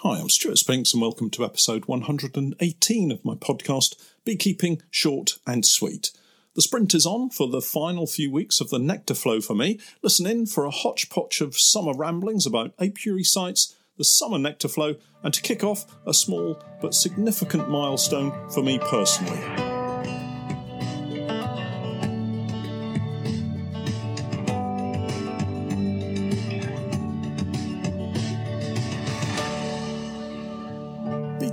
Hi, I'm Stuart Spinks, and welcome to episode 118 of my podcast, Beekeeping Short and Sweet. The sprint is on for the final few weeks of the nectar flow for me. Listen in for a hodgepodge of summer ramblings about apiary sites, the summer nectar flow, and to kick off, a small but significant milestone for me personally.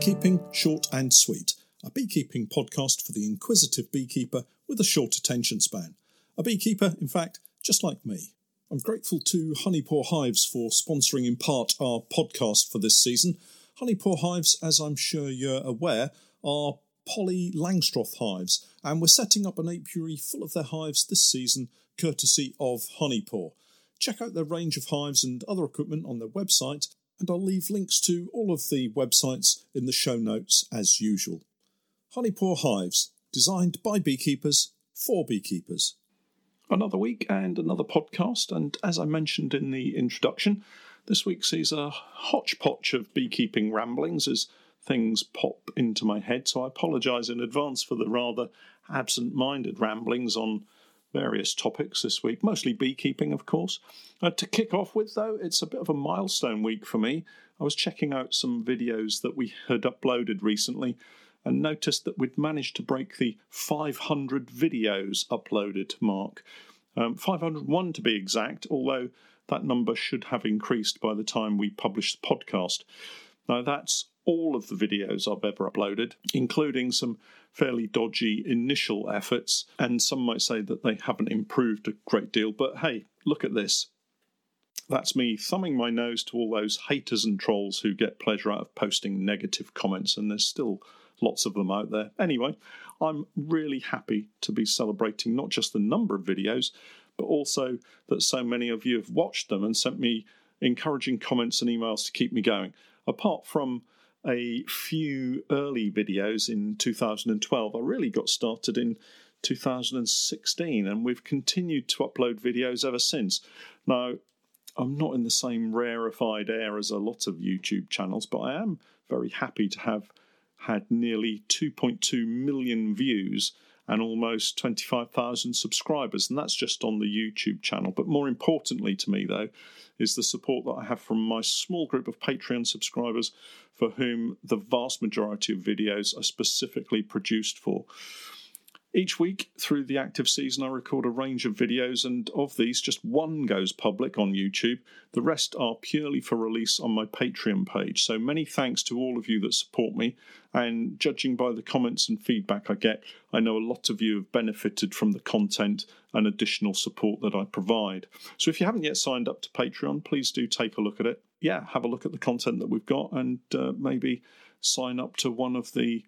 Beekeeping Short and Sweet, a beekeeping podcast for the inquisitive beekeeper with a short attention span. A beekeeper, in fact, just like me. I'm grateful to Honeypore Hives for sponsoring in part our podcast for this season. Honeypore Hives, as I'm sure you're aware, are poly Langstroth hives, and we're setting up an apiary full of their hives this season, courtesy of Honeypore. Check out their range of hives and other equipment on their website and I'll leave links to all of the websites in the show notes as usual. Honeypore Hives, designed by beekeepers for beekeepers. Another week and another podcast, and as I mentioned in the introduction, this week sees a hodgepodge of beekeeping ramblings as things pop into my head, so I apologise in advance for the rather absent minded ramblings on various topics this week, mostly beekeeping, of course. Uh, to kick off with, though, it's a bit of a milestone week for me. I was checking out some videos that we had uploaded recently and noticed that we'd managed to break the 500 videos uploaded mark. Um, 501 to be exact, although that number should have increased by the time we publish the podcast. Now, that's all of the videos I've ever uploaded, including some fairly dodgy initial efforts, and some might say that they haven't improved a great deal. But hey, look at this. That's me thumbing my nose to all those haters and trolls who get pleasure out of posting negative comments, and there's still lots of them out there. Anyway, I'm really happy to be celebrating not just the number of videos, but also that so many of you have watched them and sent me encouraging comments and emails to keep me going. Apart from a few early videos in 2012. I really got started in 2016 and we've continued to upload videos ever since. Now, I'm not in the same rarefied air as a lot of YouTube channels, but I am very happy to have had nearly 2.2 million views and almost 25,000 subscribers, and that's just on the YouTube channel. But more importantly to me, though, is the support that I have from my small group of Patreon subscribers for whom the vast majority of videos are specifically produced for. Each week through the active season, I record a range of videos, and of these, just one goes public on YouTube. The rest are purely for release on my Patreon page. So many thanks to all of you that support me. And judging by the comments and feedback I get, I know a lot of you have benefited from the content and additional support that I provide. So if you haven't yet signed up to Patreon, please do take a look at it. Yeah, have a look at the content that we've got and uh, maybe sign up to one of the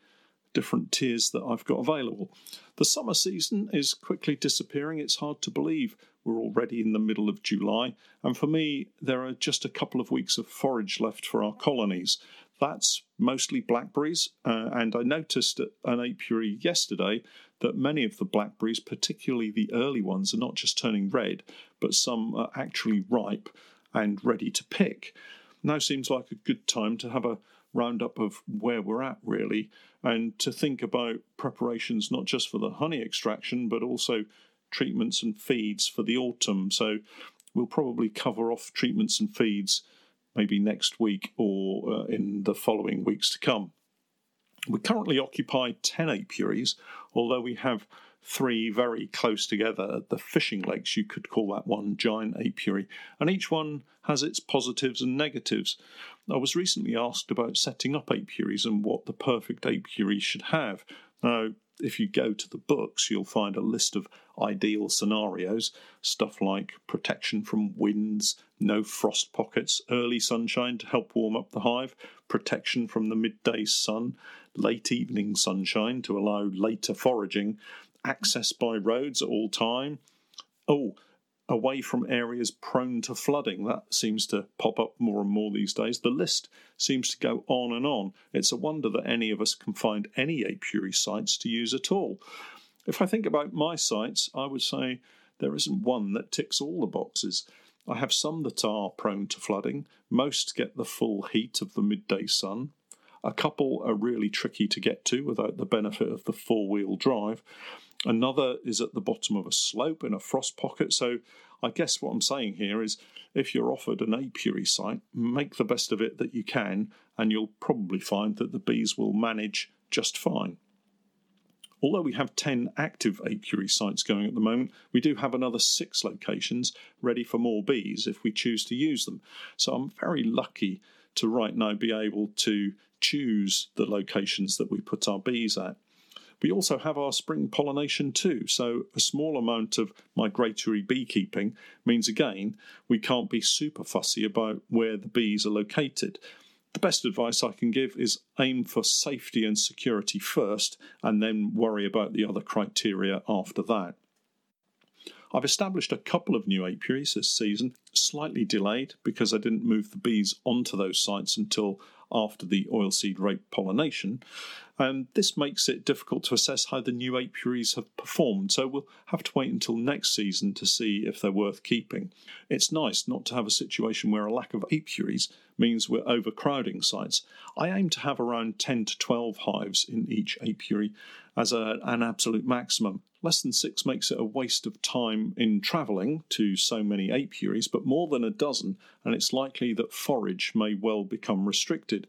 different tiers that I've got available. The summer season is quickly disappearing. It's hard to believe we're already in the middle of July, and for me, there are just a couple of weeks of forage left for our colonies. That's mostly blackberries, uh, and I noticed at an apiary yesterday that many of the blackberries, particularly the early ones, are not just turning red, but some are actually ripe and ready to pick. Now seems like a good time to have a roundup of where we're at, really, and to think about preparations not just for the honey extraction, but also treatments and feeds for the autumn. So we'll probably cover off treatments and feeds maybe next week or uh, in the following weeks to come. We currently occupy 10 apiaries, although we have three very close together the fishing lakes. You could call that one giant apiary, and each one has its positives and negatives. I was recently asked about setting up apiaries and what the perfect apiary should have. Now, if you go to the books, you'll find a list of ideal scenarios stuff like protection from winds, no frost pockets, early sunshine to help warm up the hive, protection from the midday sun, late evening sunshine to allow later foraging, access by roads at all time. Oh, away from areas prone to flooding. That seems to pop up more and more these days. The list seems to go on and on. It's a wonder that any of us can find any apiary sites to use at all. If I think about my sites, I would say there isn't one that ticks all the boxes. I have some that are prone to flooding. Most get the full heat of the midday sun. A couple are really tricky to get to without the benefit of the four wheel drive. Another is at the bottom of a slope in a frost pocket. So, I guess what I'm saying here is if you're offered an apiary site, make the best of it that you can, and you'll probably find that the bees will manage just fine. Although we have 10 active apiary sites going at the moment, we do have another six locations ready for more bees if we choose to use them. So I'm very lucky to right now be able to choose the locations that we put our bees at. We also have our spring pollination too, so a small amount of migratory beekeeping means again we can't be super fussy about where the bees are located. The best advice I can give is aim for safety and security first and then worry about the other criteria after that. I've established a couple of new apiaries this season, slightly delayed because I didn't move the bees onto those sites until after the oilseed rape pollination, and this makes it difficult to assess how the new apiaries have performed, so we'll have to wait until next season to see if they're worth keeping. It's nice not to have a situation where a lack of apiaries means we're overcrowding sites. I aim to have around 10 to 12 hives in each apiary as a, an absolute maximum. Less than six makes it a waste of time in travelling to so many apiaries, but more than a dozen, and it's likely that forage may well become restricted.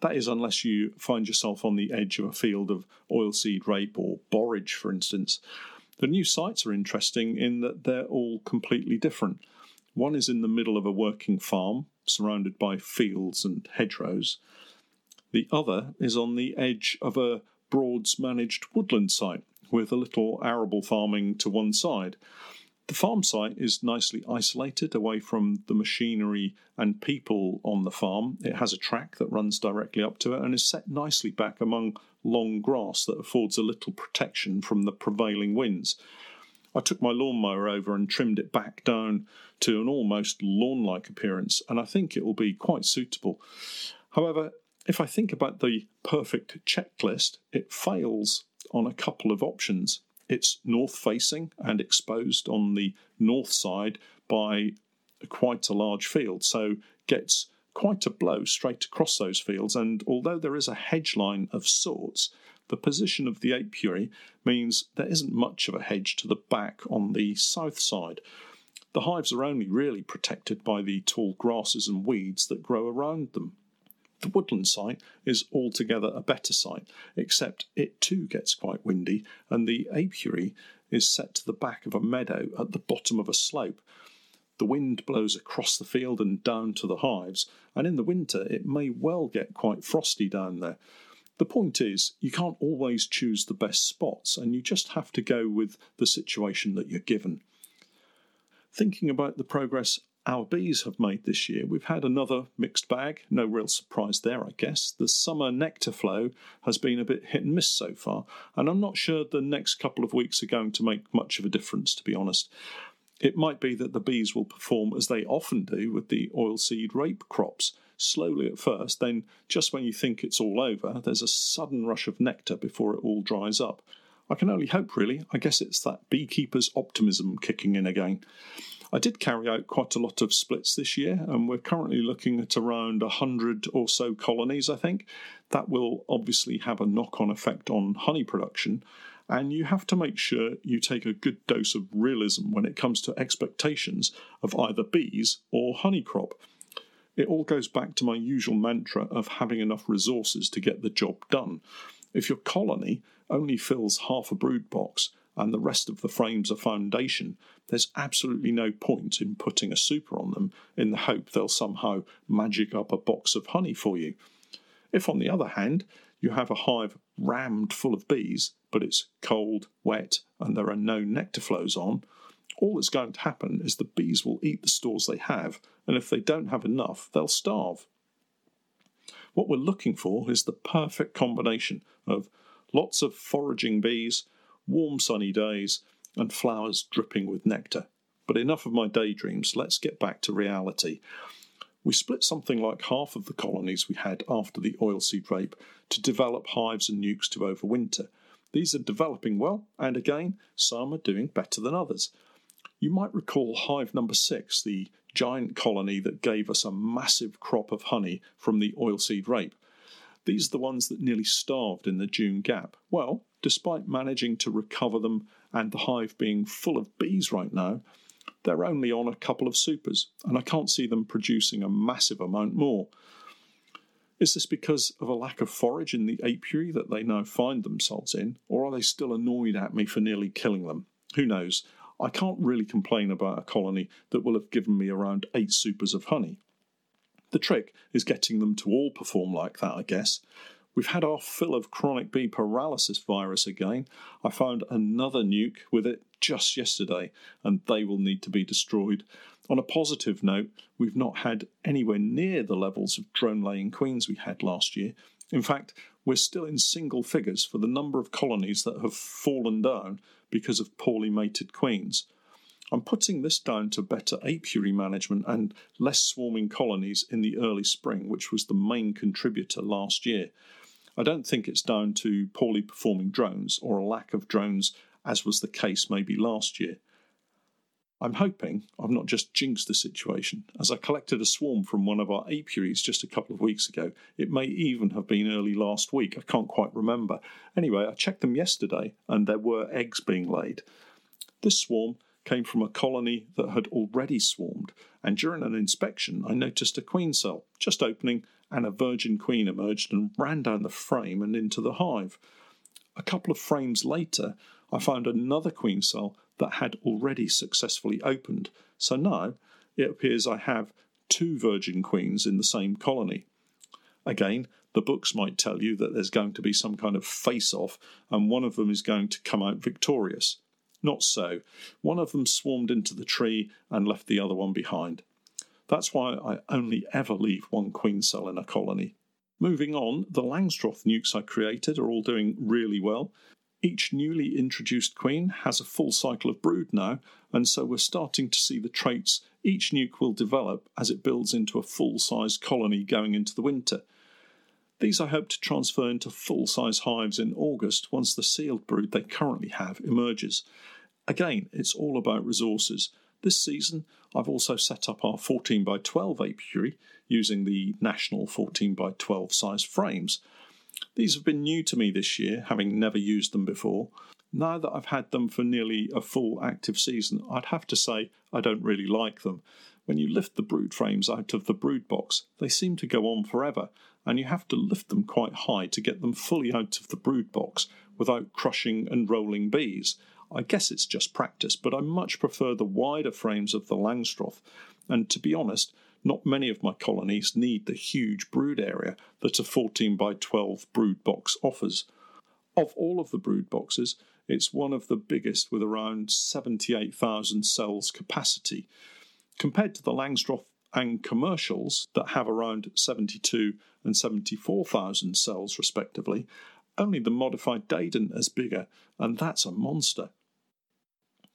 That is, unless you find yourself on the edge of a field of oilseed rape or borage, for instance. The new sites are interesting in that they're all completely different. One is in the middle of a working farm, surrounded by fields and hedgerows. The other is on the edge of a Broads managed woodland site with a little arable farming to one side. The farm site is nicely isolated away from the machinery and people on the farm. It has a track that runs directly up to it and is set nicely back among long grass that affords a little protection from the prevailing winds. I took my lawnmower over and trimmed it back down to an almost lawn like appearance, and I think it will be quite suitable. However, if I think about the perfect checklist, it fails on a couple of options. It's north facing and exposed on the north side by quite a large field, so gets quite a blow straight across those fields. And although there is a hedge line of sorts, the position of the apiary means there isn't much of a hedge to the back on the south side. The hives are only really protected by the tall grasses and weeds that grow around them. The woodland site is altogether a better site, except it too gets quite windy, and the apiary is set to the back of a meadow at the bottom of a slope. The wind blows across the field and down to the hives, and in the winter it may well get quite frosty down there. The point is, you can't always choose the best spots, and you just have to go with the situation that you're given. Thinking about the progress our bees have made this year, we've had another mixed bag. No real surprise there, I guess. The summer nectar flow has been a bit hit and miss so far, and I'm not sure the next couple of weeks are going to make much of a difference, to be honest. It might be that the bees will perform as they often do with the oilseed rape crops slowly at first, then just when you think it's all over, there's a sudden rush of nectar before it all dries up. I can only hope, really. I guess it's that beekeeper's optimism kicking in again. I did carry out quite a lot of splits this year, and we're currently looking at around 100 or so colonies, I think. That will obviously have a knock on effect on honey production, and you have to make sure you take a good dose of realism when it comes to expectations of either bees or honey crop. It all goes back to my usual mantra of having enough resources to get the job done. If your colony only fills half a brood box, and the rest of the frames are foundation, there's absolutely no point in putting a super on them in the hope they'll somehow magic up a box of honey for you. If, on the other hand, you have a hive rammed full of bees, but it's cold, wet, and there are no nectar flows on, all that's going to happen is the bees will eat the stores they have, and if they don't have enough, they'll starve. What we're looking for is the perfect combination of lots of foraging bees, warm sunny days, and flowers dripping with nectar. But enough of my daydreams, let's get back to reality. We split something like half of the colonies we had after the oilseed rape to develop hives and nukes to overwinter. These are developing well, and again, some are doing better than others. You might recall hive number six, the giant colony that gave us a massive crop of honey from the oilseed rape. These are the ones that nearly starved in the June gap. Well, despite managing to recover them and the hive being full of bees right now, they're only on a couple of supers, and I can't see them producing a massive amount more. Is this because of a lack of forage in the apiary that they now find themselves in, or are they still annoyed at me for nearly killing them? Who knows? I can't really complain about a colony that will have given me around eight supers of honey. The trick is getting them to all perform like that, I guess. We've had our fill of chronic bee paralysis virus again. I found another nuke with it just yesterday, and they will need to be destroyed. On a positive note, we've not had anywhere near the levels of drone laying queens we had last year. In fact, we're still in single figures for the number of colonies that have fallen down because of poorly mated queens. I'm putting this down to better apiary management and less swarming colonies in the early spring, which was the main contributor last year. I don't think it's down to poorly performing drones or a lack of drones, as was the case maybe last year. I'm hoping I've not just jinxed the situation, as I collected a swarm from one of our apiaries just a couple of weeks ago. It may even have been early last week, I can't quite remember. Anyway, I checked them yesterday and there were eggs being laid. This swarm came from a colony that had already swarmed, and during an inspection, I noticed a queen cell just opening, and a virgin queen emerged and ran down the frame and into the hive. A couple of frames later, I found another queen cell that had already successfully opened. So now it appears I have two virgin queens in the same colony. Again, the books might tell you that there's going to be some kind of face off and one of them is going to come out victorious. Not so. One of them swarmed into the tree and left the other one behind. That's why I only ever leave one queen cell in a colony. Moving on, the Langstroth nukes I created are all doing really well. Each newly introduced queen has a full cycle of brood now, and so we're starting to see the traits each nuke will develop as it builds into a full sized colony going into the winter. These I hope to transfer into full size hives in August once the sealed brood they currently have emerges. Again, it's all about resources. This season, I've also set up our 14 by 12 apiary using the national 14 by 12 size frames. These have been new to me this year, having never used them before. Now that I've had them for nearly a full active season, I'd have to say I don't really like them. When you lift the brood frames out of the brood box, they seem to go on forever, and you have to lift them quite high to get them fully out of the brood box without crushing and rolling bees. I guess it's just practice, but I much prefer the wider frames of the Langstroth, and to be honest, not many of my colonies need the huge brood area that a 14 by 12 brood box offers. Of all of the brood boxes, it's one of the biggest with around 78,000 cells capacity. Compared to the Langstroth and commercials that have around 72 and 74,000 cells respectively, only the modified Dadant is bigger, and that's a monster.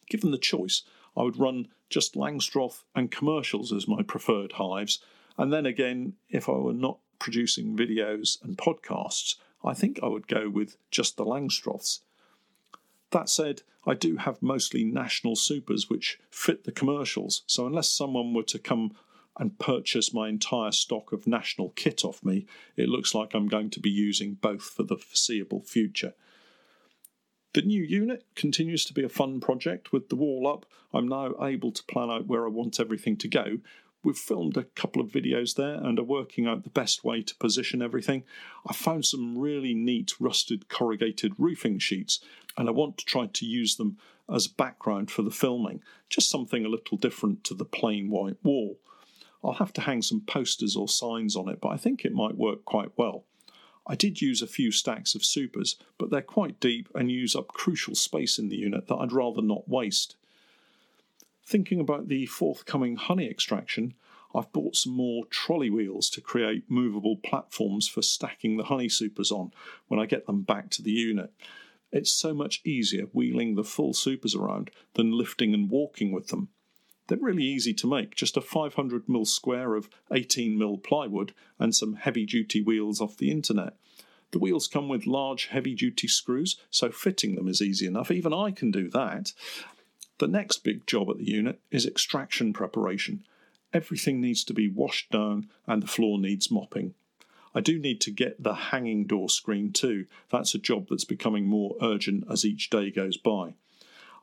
Given the choice, I would run just Langstroth and commercials as my preferred hives. And then again, if I were not producing videos and podcasts, I think I would go with just the Langstroths. That said, I do have mostly national supers which fit the commercials, so unless someone were to come and purchase my entire stock of national kit off me, it looks like I'm going to be using both for the foreseeable future. The new unit continues to be a fun project. With the wall up, I'm now able to plan out where I want everything to go. We've filmed a couple of videos there and are working out the best way to position everything. I found some really neat rusted corrugated roofing sheets and I want to try to use them as background for the filming, just something a little different to the plain white wall. I'll have to hang some posters or signs on it, but I think it might work quite well. I did use a few stacks of supers, but they're quite deep and use up crucial space in the unit that I'd rather not waste. Thinking about the forthcoming honey extraction, I've bought some more trolley wheels to create movable platforms for stacking the honey supers on when I get them back to the unit. It's so much easier wheeling the full supers around than lifting and walking with them. They're really easy to make, just a 500mm square of 18mm plywood and some heavy duty wheels off the internet. The wheels come with large heavy duty screws, so fitting them is easy enough. Even I can do that. The next big job at the unit is extraction preparation. everything needs to be washed down and the floor needs mopping. I do need to get the hanging door screen too. That's a job that's becoming more urgent as each day goes by.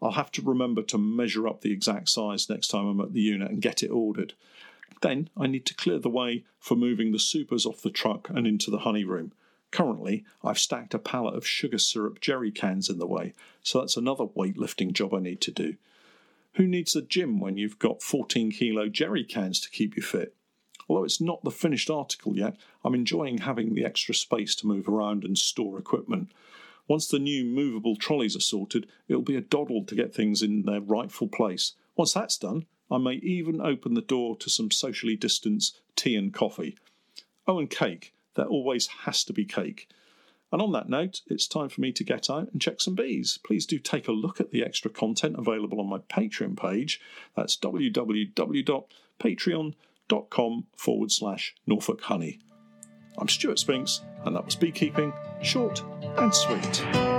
I'll have to remember to measure up the exact size next time I'm at the unit and get it ordered. Then I need to clear the way for moving the supers off the truck and into the honey room. Currently, I've stacked a pallet of sugar syrup jerry cans in the way, so that's another weightlifting job I need to do. Who needs a gym when you've got 14 kilo jerry cans to keep you fit? Although it's not the finished article yet, I'm enjoying having the extra space to move around and store equipment. Once the new movable trolleys are sorted, it'll be a doddle to get things in their rightful place. Once that's done, I may even open the door to some socially distanced tea and coffee. Oh, and cake. There always has to be cake. And on that note, it's time for me to get out and check some bees. Please do take a look at the extra content available on my Patreon page. That's www.patreon.com forward slash Norfolk Honey. I'm Stuart Spinks, and that was Beekeeping Short and Sweet.